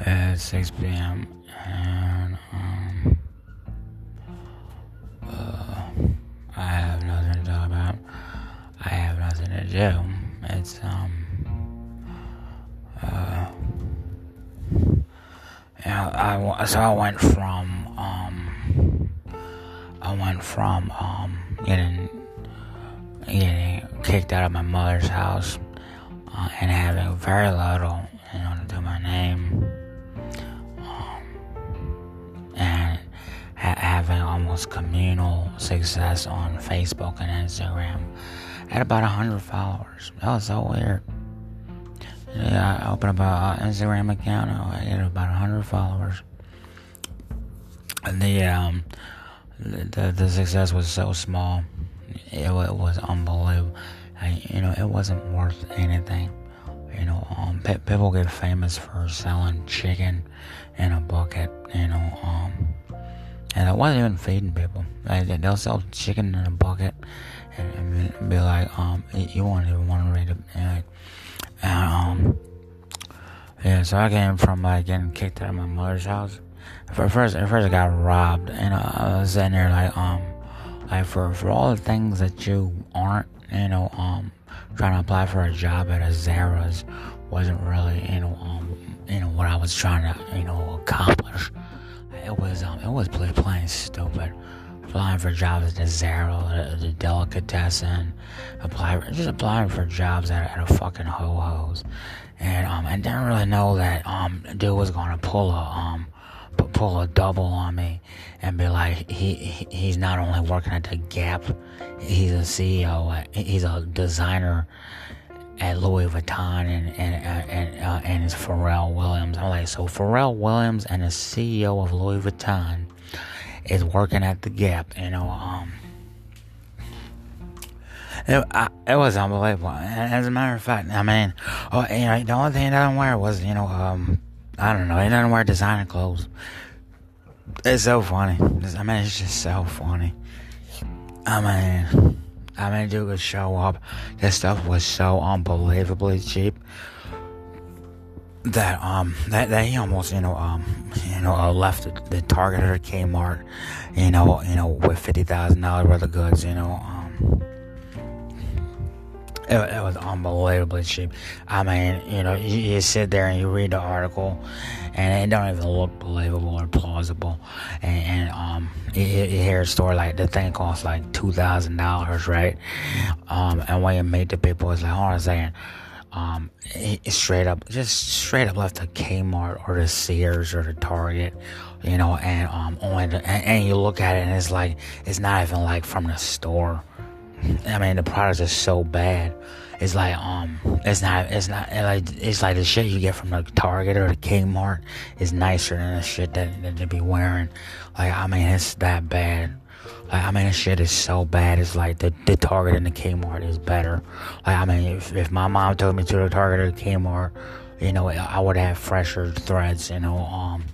at 6 p.m. and um, uh, I have nothing to talk about. I have nothing to do. It's um uh yeah I so I went from um I went from um getting getting kicked out of my mother's house uh, and having very little you know to do my name communal success on Facebook and Instagram. Had about 100 followers. That was so weird. Yeah, I opened up an Instagram account. I had about 100 followers. And the, um, the, the success was so small. It, it was unbelievable. I, you know, it wasn't worth anything. You know, um, people get famous for selling chicken in a bucket. You know, um, and I wasn't even feeding people. Like, they'll sell chicken in a bucket and, and be like, um, you won't even want to read it. And, and, um, yeah, so I came from like getting kicked out of my mother's house. For first, at first I got robbed, and I was sitting there like, um, like for for all the things that you aren't, you know, um, trying to apply for a job at a Zara's wasn't really, you know, um, you know what I was trying to, you know, accomplish. It was, um, it was plain, plain stupid. Applying for jobs at the Zara, the, the delicatessen, apply, just applying for jobs at, at a fucking ho hos, and um, I didn't really know that um, dude was gonna pull a um, pull a double on me and be like, he, he he's not only working at the Gap, he's a CEO, he's a designer at Louis Vuitton and and and, uh, and it's Pharrell Williams. I'm like, so Pharrell Williams and the CEO of Louis Vuitton is working at the Gap. You know, um, it, I, it was unbelievable. As a matter of fact, I mean, oh, you know, the only thing he didn't wear was, you know, um, I don't know, I didn't wear designer clothes. It's so funny. I mean, it's just so funny. I mean, I mean, dude could show up. This stuff was so unbelievably cheap that um that, that he almost you know um you know uh, left the, the Target or Kmart, you know you know with fifty thousand dollars worth of goods. You know um. It, it, was unbelievably cheap. I mean, you know, you, you, sit there and you read the article, and it don't even look believable or plausible. And, and um, you, you, hear a story like the thing costs like two thousand dollars, right? Um, and when you meet the people, it's like, on a second. Um, straight up, just straight up left the Kmart or the Sears or the Target, you know, and um, the, and, and you look at it and it's like it's not even like from the store I mean, the products are so bad. It's like um, it's not, it's not like it's like the shit you get from the Target or the Kmart is nicer than the shit that, that they be wearing. Like I mean, it's that bad. Like I mean, the shit is so bad. It's like the the Target and the Kmart is better. Like I mean, if if my mom took me to the Target or the Kmart, you know, I would have fresher threads. You know, um,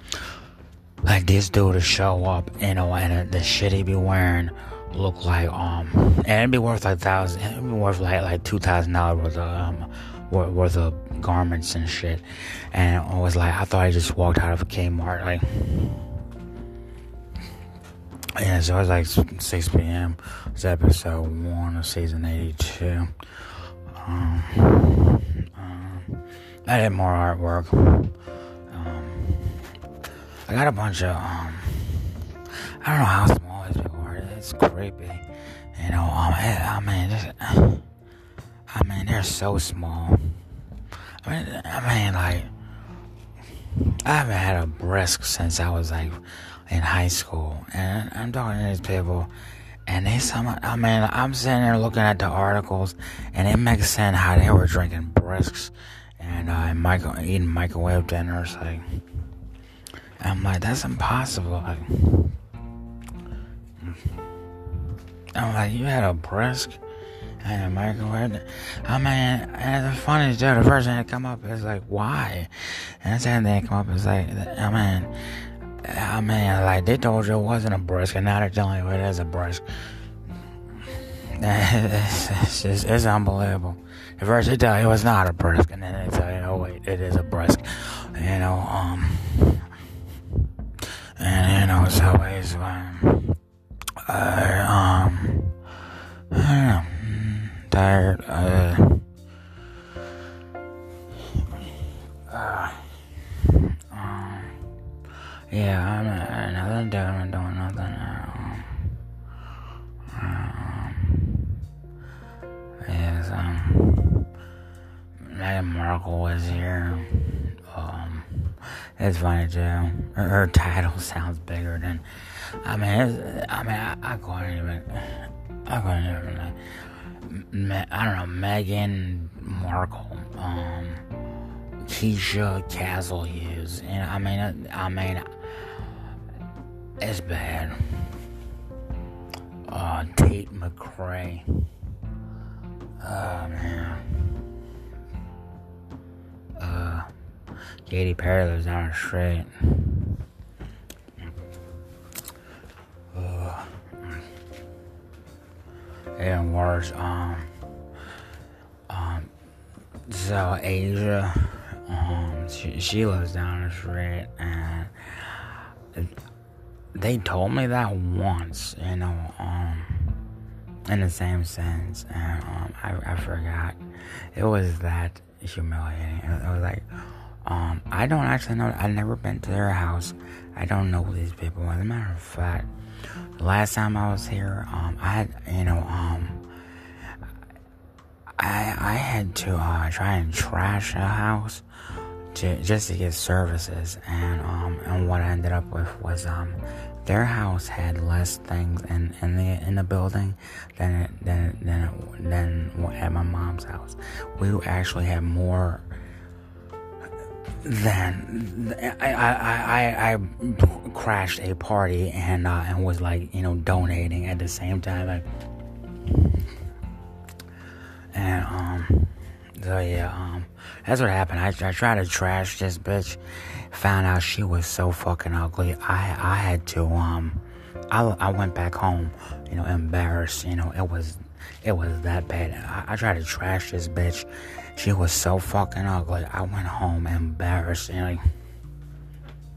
like this dude to show up, you know, and the shit he be wearing look like um and it'd be worth like thousand it'd be worth like like two thousand dollars worth of um worth of garments and shit. And I was like I thought I just walked out of a Kmart like yeah so it was like 6 p.m. it's episode 1 of season 82 um, um I did more artwork. Um I got a bunch of um I don't know how small it's creepy. You know, I mean, just, I mean, they're so small. I mean, I mean, like, I haven't had a breast since I was like in high school, and I'm talking to these people, and they some. I mean, I'm sitting there looking at the articles, and it makes sense how they were drinking brisks and uh, micro, eating microwave dinners. Like, I'm like, that's impossible. Like, I'm like, you had a brisk and a microwave. I mean, and the funny thing, the first thing that come up is like, why? And the second thing that come up is like, I mean, I mean, like they told you it wasn't a brisk, and now they're telling you it is a brisk. It's, it's, just, it's unbelievable. At first they tell you it was not a brisk, and then they tell you, oh wait, it is a brisk. you know, um, and you know, so basically, I um, I don't know, tired, uh. Uh, um, yeah, I'm not, nothing doing, doing nothing. Um, um, yes, um, Meghan Markle was here. It's funny too. Her, her title sounds bigger than. I mean, I mean, I, I couldn't even. I couldn't even. Like, me, I don't know, Meghan Markle. Um Keisha Castle Hughes. And I mean, I mean, it's bad. Uh, Tate McRae. Katy Perry lives down the street. Uh, even worse, um, um, so Asia um, she, she lives down the street, and they told me that once, you know, um, in the same sense, and um, I, I forgot. It was that humiliating. It was like, um, I don't actually know. I've never been to their house. I don't know these people. As a matter of fact, the last time I was here, um, I had, you know, um, I I had to uh, try and trash a house to just to get services, and um and what I ended up with was um their house had less things in, in the in the building than it, than than than at my mom's house. We actually had more than I I I, I crashed a party and uh, and was like you know donating at the same time. Like, and um so yeah, um, that's what happened. I, I tried to trash this bitch. Found out she was so fucking ugly. I I had to um, I I went back home, you know, embarrassed. You know, it was it was that bad. I, I tried to trash this bitch. She was so fucking ugly. I went home embarrassed.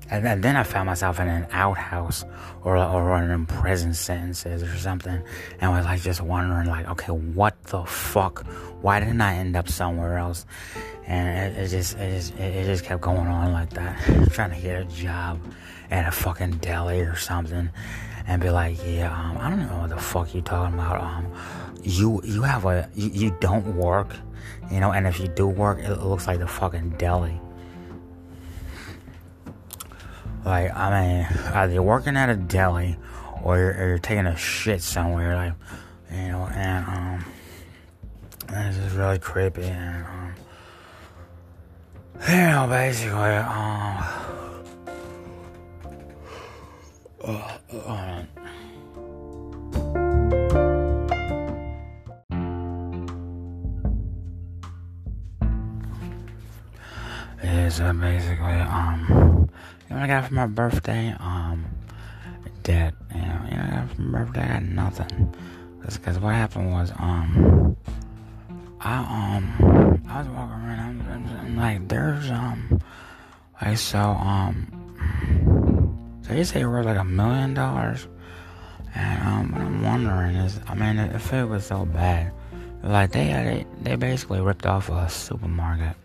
And then I found myself in an outhouse or or in prison sentences or something, and was like just wondering, like, okay, what the fuck? Why didn't I end up somewhere else? And it, it just it just it just kept going on like that, trying to get a job at a fucking deli or something, and be like, yeah, um, I don't know what the fuck you talking about. Um, you you have a you, you don't work, you know, and if you do work, it looks like the fucking deli. Like, I mean, either you're working at a deli or you're, or you're taking a shit somewhere, like, you know, and, um, this is really creepy, and, um, you know, basically, um, uh, uh, is basically, um, you know I got for my birthday? Um, debt. You know, you know, I got for my birthday. I got nothing. Cause, cause what happened was, um, I um, I was walking around. I'm, I'm, I'm like, there's um, like so um, so you say we're like a million dollars, and um, what I'm wondering is, I mean, if it was so bad, like they they they basically ripped off a supermarket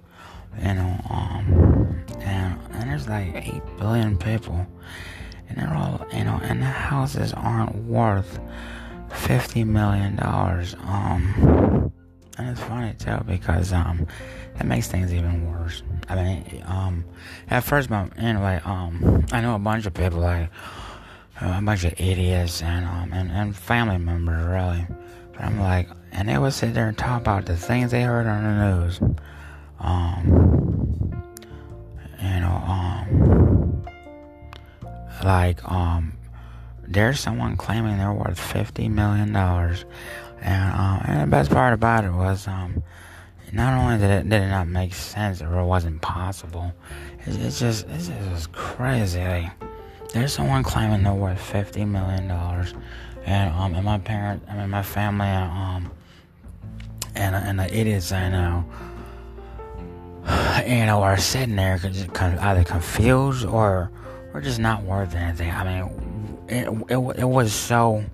you know, um, and, and there's like 8 billion people, and they're all, you know, and the houses aren't worth 50 million dollars, um, and it's funny too because, um, that makes things even worse. I mean, um, at first, my, anyway, um, I know a bunch of people, like, a bunch of idiots and, um, and, and family members, really, but I'm like, and they would sit there and talk about the things they heard on the news um, you know, um, like, um, there's someone claiming they're worth fifty million dollars, and um, and the best part about it was um, not only did it did it not make sense or it wasn't possible, it's, it's just it's just crazy. Like, there's someone claiming they're worth fifty million dollars, and um, and my parents, I mean my family, um, and and the idiots I know you know, are sitting there either confused or or just not worth anything. I mean, it it, it was so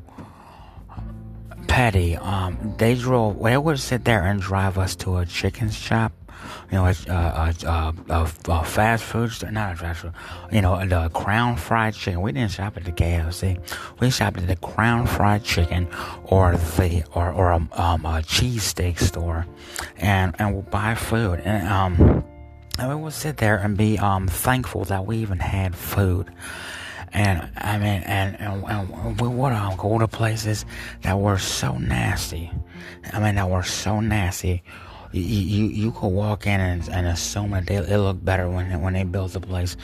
petty. Um, they drove. They would sit there and drive us to a chicken shop you know, a, a, a, a, a fast food store, not a fast food, you know, the Crown Fried Chicken. We didn't shop at the KFC. We shopped at the Crown Fried Chicken or the or or a, um, a cheesesteak store, and and we'll buy food and um. And we would sit there and be um thankful that we even had food and I mean, and, and, and we would um, go to places that were so nasty. I mean, that were so nasty you you, could walk in and, and assume that they, it looked better when when they built the place.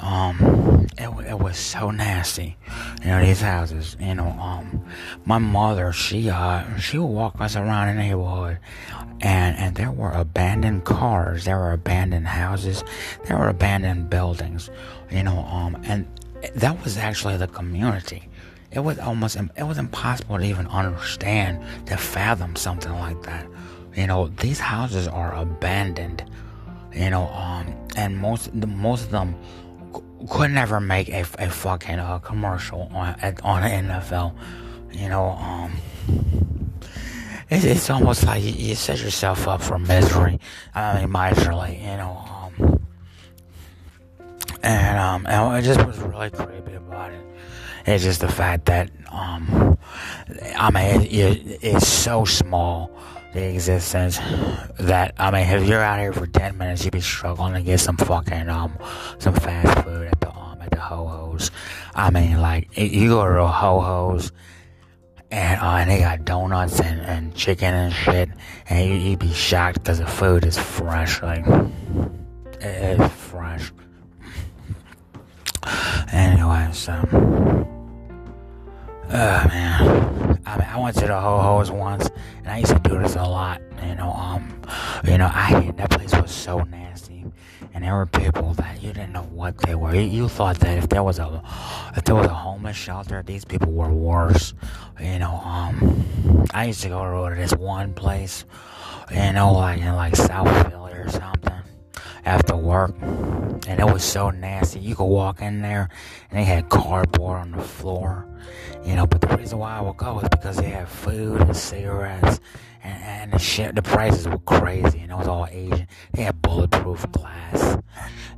Um, it, it was so nasty, you know, these houses, you know, um, my mother, she, uh, she would walk us around the neighborhood and, and there were abandoned cars, there were abandoned houses, there were abandoned buildings, you know, um, and that was actually the community. It was almost, it was impossible to even understand, to fathom something like that. You know, these houses are abandoned. You know, um, and most the most of them could never make a, a fucking uh, commercial on on NFL. You know, um, it's, it's almost like you, you, set yourself up for misery. I mean, miserly. You know, um, and um, and it just was really creepy about it. It's just the fact that um, I mean, it, it, it's so small the existence that I mean, if you're out here for ten minutes, you'd be struggling to get some fucking um some fast food at the um at the ho hos. I mean, like you go to ho hos. And, uh, and they got donuts and, and chicken and shit, and you, you'd be shocked because the food is fresh, like it's fresh. Anyway, so, oh man, I mean, I went to the ho hos once, and I used to do this a lot. You know, um, you know, I that place was so nasty, and there were people that you didn't know what they were. You, you thought that if there was a if there was a homeless shelter, these people were worse. You know, um, I used to go to this one place, you know, like in like South Philly or something after work, and it was so nasty. You could walk in there, and they had cardboard on the floor, you know. But the reason why I would go is because they had food and cigarettes, and, and the shit. The prices were crazy, and it was all Asian. They had bulletproof glass,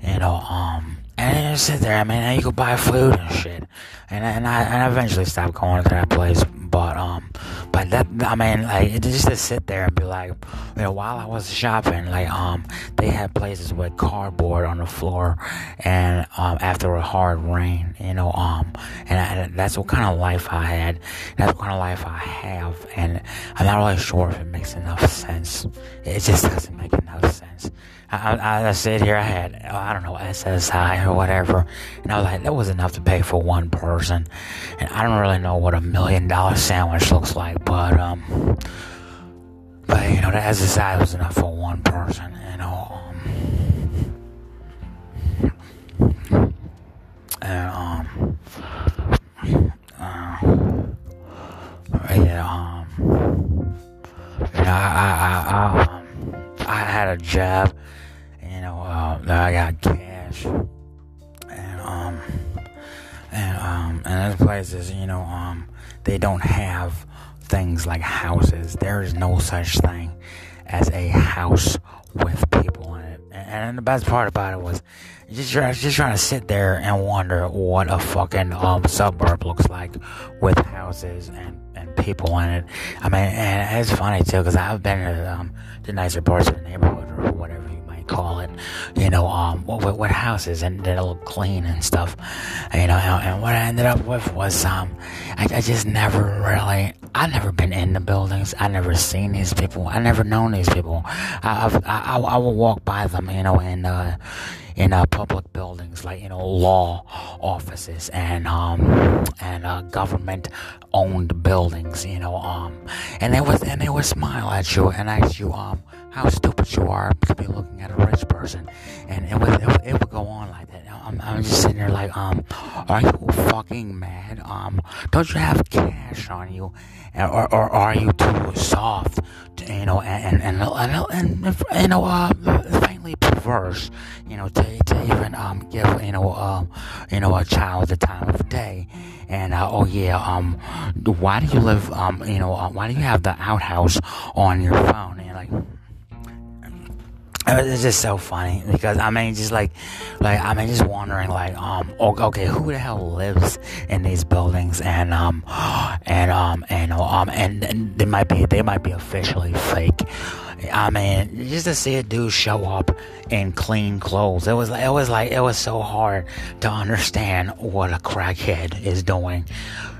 you know. Um, and you sit there. I mean, you could buy food and shit. And and I and I eventually stopped going to that place. But um, but that I mean, like just to sit there and be like, you know, while I was shopping, like um, they had places with cardboard on the floor, and um, after a hard rain, you know, um, and, I, that's what kind of life I had. That's the kind of life I have, and I'm not really sure if it makes enough sense. It just doesn't make enough sense. I, I, I here, I had, I don't know, SSI or whatever, and I was like, that was enough to pay for one person. And I don't really know what a million dollar sandwich looks like, but, um, but, you know, the SSI was enough for one person, you know, um, and, um, yeah, um, you know, I, I, I, um, I had a job you know, uh, I got cash, and um, and um, and other places, you know, um, they don't have things like houses. There is no such thing as a house with people in it. And, and the best part about it was just just trying to sit there and wonder what a fucking um suburb looks like with houses and and people in it. I mean, and it's funny too because I've been to um the nicer parts of the neighborhood or whatever you might call it, you know, um, what, what houses and they look clean and stuff, you know, and what I ended up with was, um, I, I just never really, I never been in the buildings, I never seen these people, I never known these people, I, I've, I, I, will walk by them, you know, and, uh, in uh, public buildings like you know law offices and um and uh, government owned buildings you know um and they was and they would smile at you and ask you um how stupid you are to be looking at a rich person. And it would it, would, it would go on like that. I'm, I'm just sitting there like um are you fucking mad? Um don't you have cash on you? Or, or are you too soft? To, you know and and and, and, you know uh faintly perverse, you know, to, to even um, give you know um, you know a child the time of day. And uh, oh yeah, um, why do you live um, you know, uh, why do you have the outhouse on your phone? And like it's just so funny because I mean, just like, like I mean, just wondering, like, um, okay, who the hell lives in these buildings, and um, and um, and um, and, and they might be, they might be officially fake. I mean, just to see a dude show up in clean clothes, it was, it was like, it was so hard to understand what a crackhead is doing,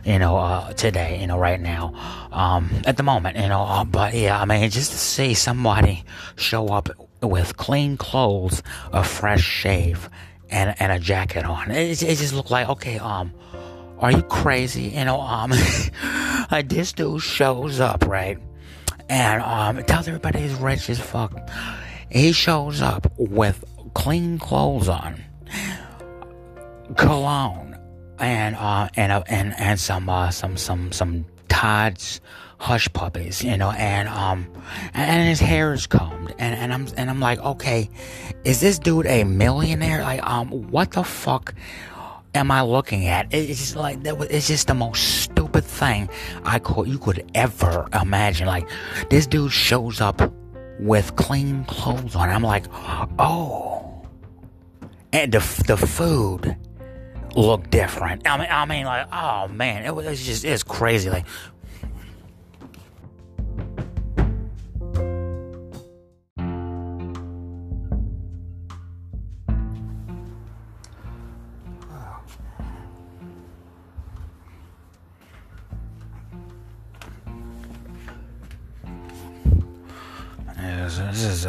you know, uh, today, you know, right now, um, at the moment, you know, uh, but yeah, I mean, just to see somebody show up with clean clothes, a fresh shave, and and a jacket on. It, it just looked like okay, um, are you crazy? You know, um, like this dude shows up right, and um, tells everybody he's rich as fuck. He shows up with clean clothes on, cologne, and uh, and uh, and and some uh, some some some Todd's hush puppies, you know, and um, and his hair is combed, and, and I'm and I'm like, okay, is this dude a millionaire? Like, um, what the fuck am I looking at? It's just like that. It's just the most stupid thing I could you could ever imagine. Like, this dude shows up with clean clothes on. I'm like, oh, and the the food looked different. I mean, I mean, like, oh man, it was just it's crazy. Like,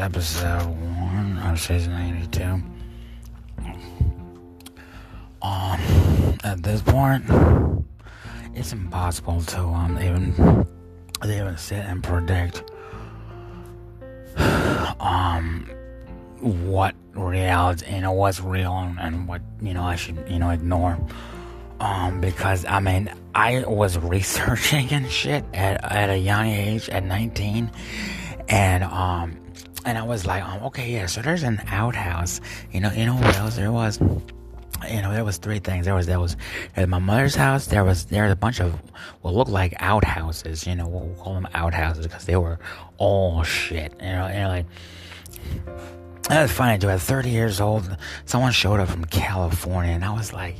episode one of season 82. Um, at this point, it's impossible to um even even sit and predict um what reality you know what's real and, what you know I should you know ignore um because I mean I was researching and shit at at a young age at 19 and um and I was like, um, okay, yeah. So there's an outhouse. You know, you know what else there was? You know, there was three things. There was there was at my mother's house. There was there was a bunch of what looked like outhouses. You know, we'll call them outhouses because they were all shit. You know, and like. That was funny too. At 30 years old, someone showed up from California, and I was like,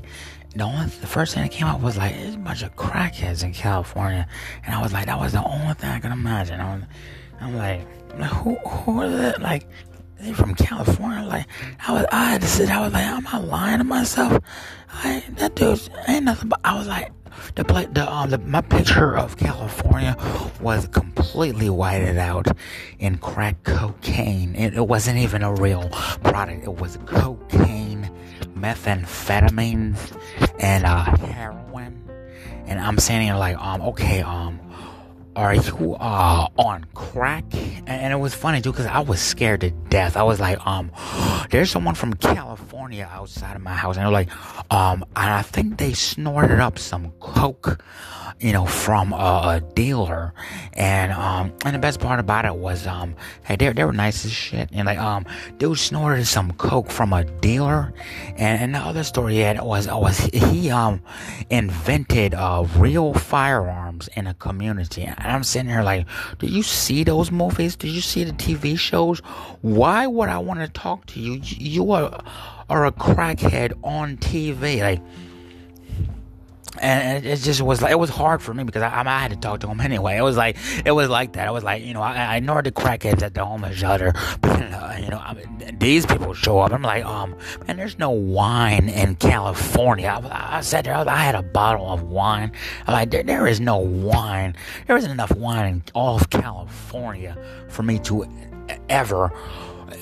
the only the first thing that came up was like there's a bunch of crackheads in California, and I was like, that was the only thing I could imagine. I'm like, who who is that? Like, they from California. Like, I was I had to sit. I was like, am I lying to myself? I that dude ain't nothing. But I was like, the play the um the, my picture of California was completely whited out in crack cocaine. It, it wasn't even a real product. It was cocaine, methamphetamines, and uh heroin. And I'm saying like um okay um are you uh on crack and it was funny too because i was scared to death. I was like um there's someone from california outside of my house and they're like um and i think they snorted up some coke you know, from a, a, dealer. And um, and the best part about it was, um, hey, they, they were nice as shit. And like, um, dude snorted some coke from a dealer. And, and the other story he had was, was he um invented uh real firearms in a community. And I'm sitting here like, do you see those movies? Did you see the TV shows? Why would I want to talk to you? You are are a crackhead on TV, like and it just was like it was hard for me because I, I, had to talk to him anyway. It was like it was like that. I was like, you know, I, I ignored the crackheads at the homeless shelter, but uh, you know, I mean, these people show up. I'm like, um, man, there's no wine in California. I, I sat there, I, I, had a bottle of wine. I'm like, there, there is no wine. There isn't enough wine in all of California for me to ever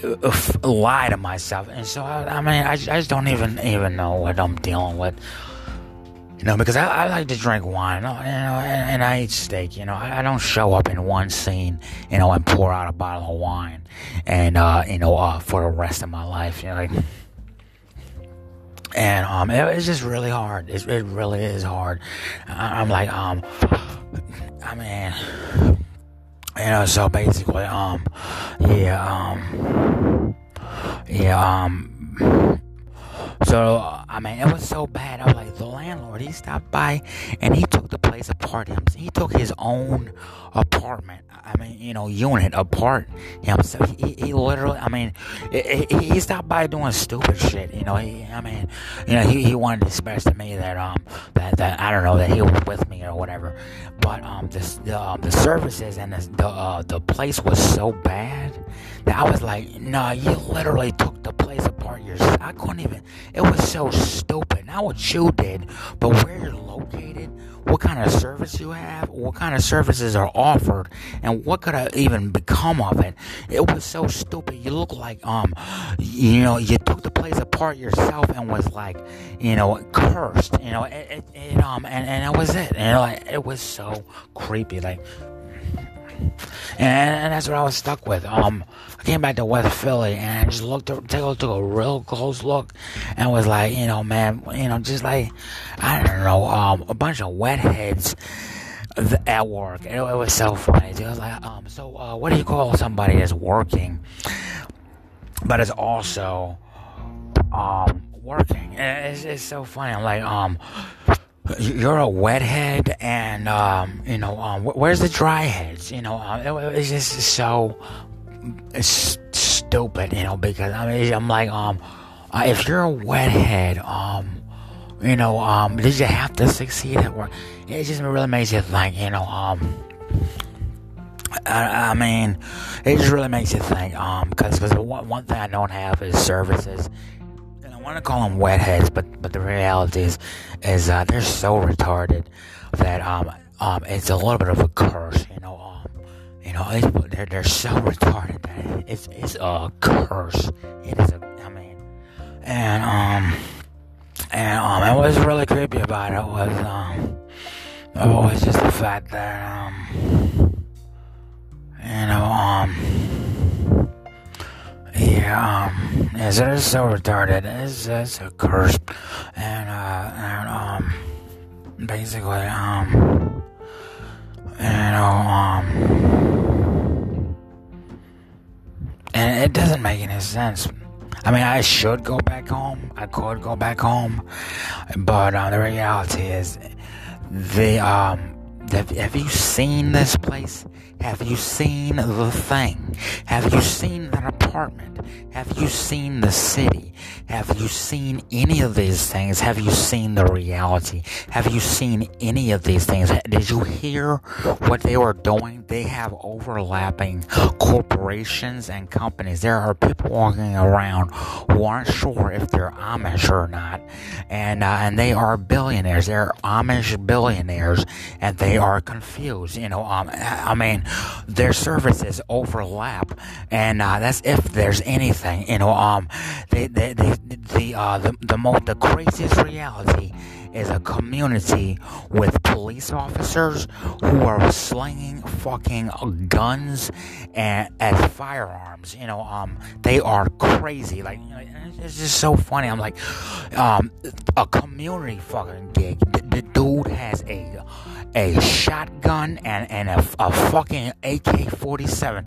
uh, lie to myself. And so I, I mean, I, I just don't even even know what I'm dealing with. Know, because I, I like to drink wine, you know, and, and I eat steak. You know, I, I, don't show up in one scene, you know, and pour out a bottle of wine, and uh, you know, uh, for the rest of my life. You know, like, and um, it, it's just really hard. It, it really is hard. I, I'm like, um, I mean, you know, so basically, um, yeah, um yeah, um, so I mean, it was so bad. I was like, the landlord. He stopped by and he took the place apart. He took his own apartment. I mean, you know, unit apart himself. He, he literally. I mean, he, he stopped by doing stupid shit. You know, he, I mean, you know, he, he wanted to express to me that um that, that I don't know that he was with me or whatever. But um this the um, the services and the the, uh, the place was so bad that I was like, no, nah, you literally took the place apart yourself. I couldn't even. It was so stupid. Not what you did, but where you're located, what kind of service you have, what kind of services are offered, and what could have even become of it. It was so stupid. You look like um, you know, you took the place apart yourself and was like, you know, cursed. You know, it, it, it um, and and that was it. And like it was so creepy. Like and, and that's what I was stuck with. Um, I came back to West Philly and I just looked, took, took a real close look, and was like, you know, man, you know, just like I don't know, um, a bunch of wet heads at work. It, it was so funny. It was like, um, so uh, what do you call somebody that's working, but is also um working? It's, it's so funny. I'm like, um you're a wet head, and um, you know, um, where's the dry heads? You know, um, it, it's just so it's stupid, you know, because I mean, I'm like, um, uh, if you're a wet head, um, you know, um, did you have to succeed at work? It just really makes you think, you know, um. I, I mean, it just really makes you think, um, because cause one, one thing I don't have is services want to call them wetheads, but but the reality is is uh, they're so retarded that um um it's a little bit of a curse, you know. Um, you know, they're they're so retarded that it's it's a curse. It is a, I mean, and um and um and what's really creepy about it was um oh, was just the fact that um you know um yeah, um, it's, it's so retarded. It's, it's a curse. And, uh, and, um, basically, um, you know, um, and it doesn't make any sense. I mean, I should go back home. I could go back home, but uh, the reality is, the um, have you seen this place? Have you seen the thing? Have you seen that apartment? Have you seen the city? Have you seen any of these things? Have you seen the reality? Have you seen any of these things? Did you hear what they were doing? They have overlapping corporations and companies. There are people walking around who aren't sure if they're Amish or not, and uh, and they are billionaires. They're Amish billionaires, and they are confused. You know, um, I mean, their services overlap, and uh, that's if there's anything. You know, um, they, they, they, the uh, the the most the craziest reality is a community with police officers who are slinging fucking guns and as firearms. You know, um, they are crazy. Like, it's just so funny. I'm like, um, a community fucking gig. The, the dude has a a shotgun and and a, a fucking AK-47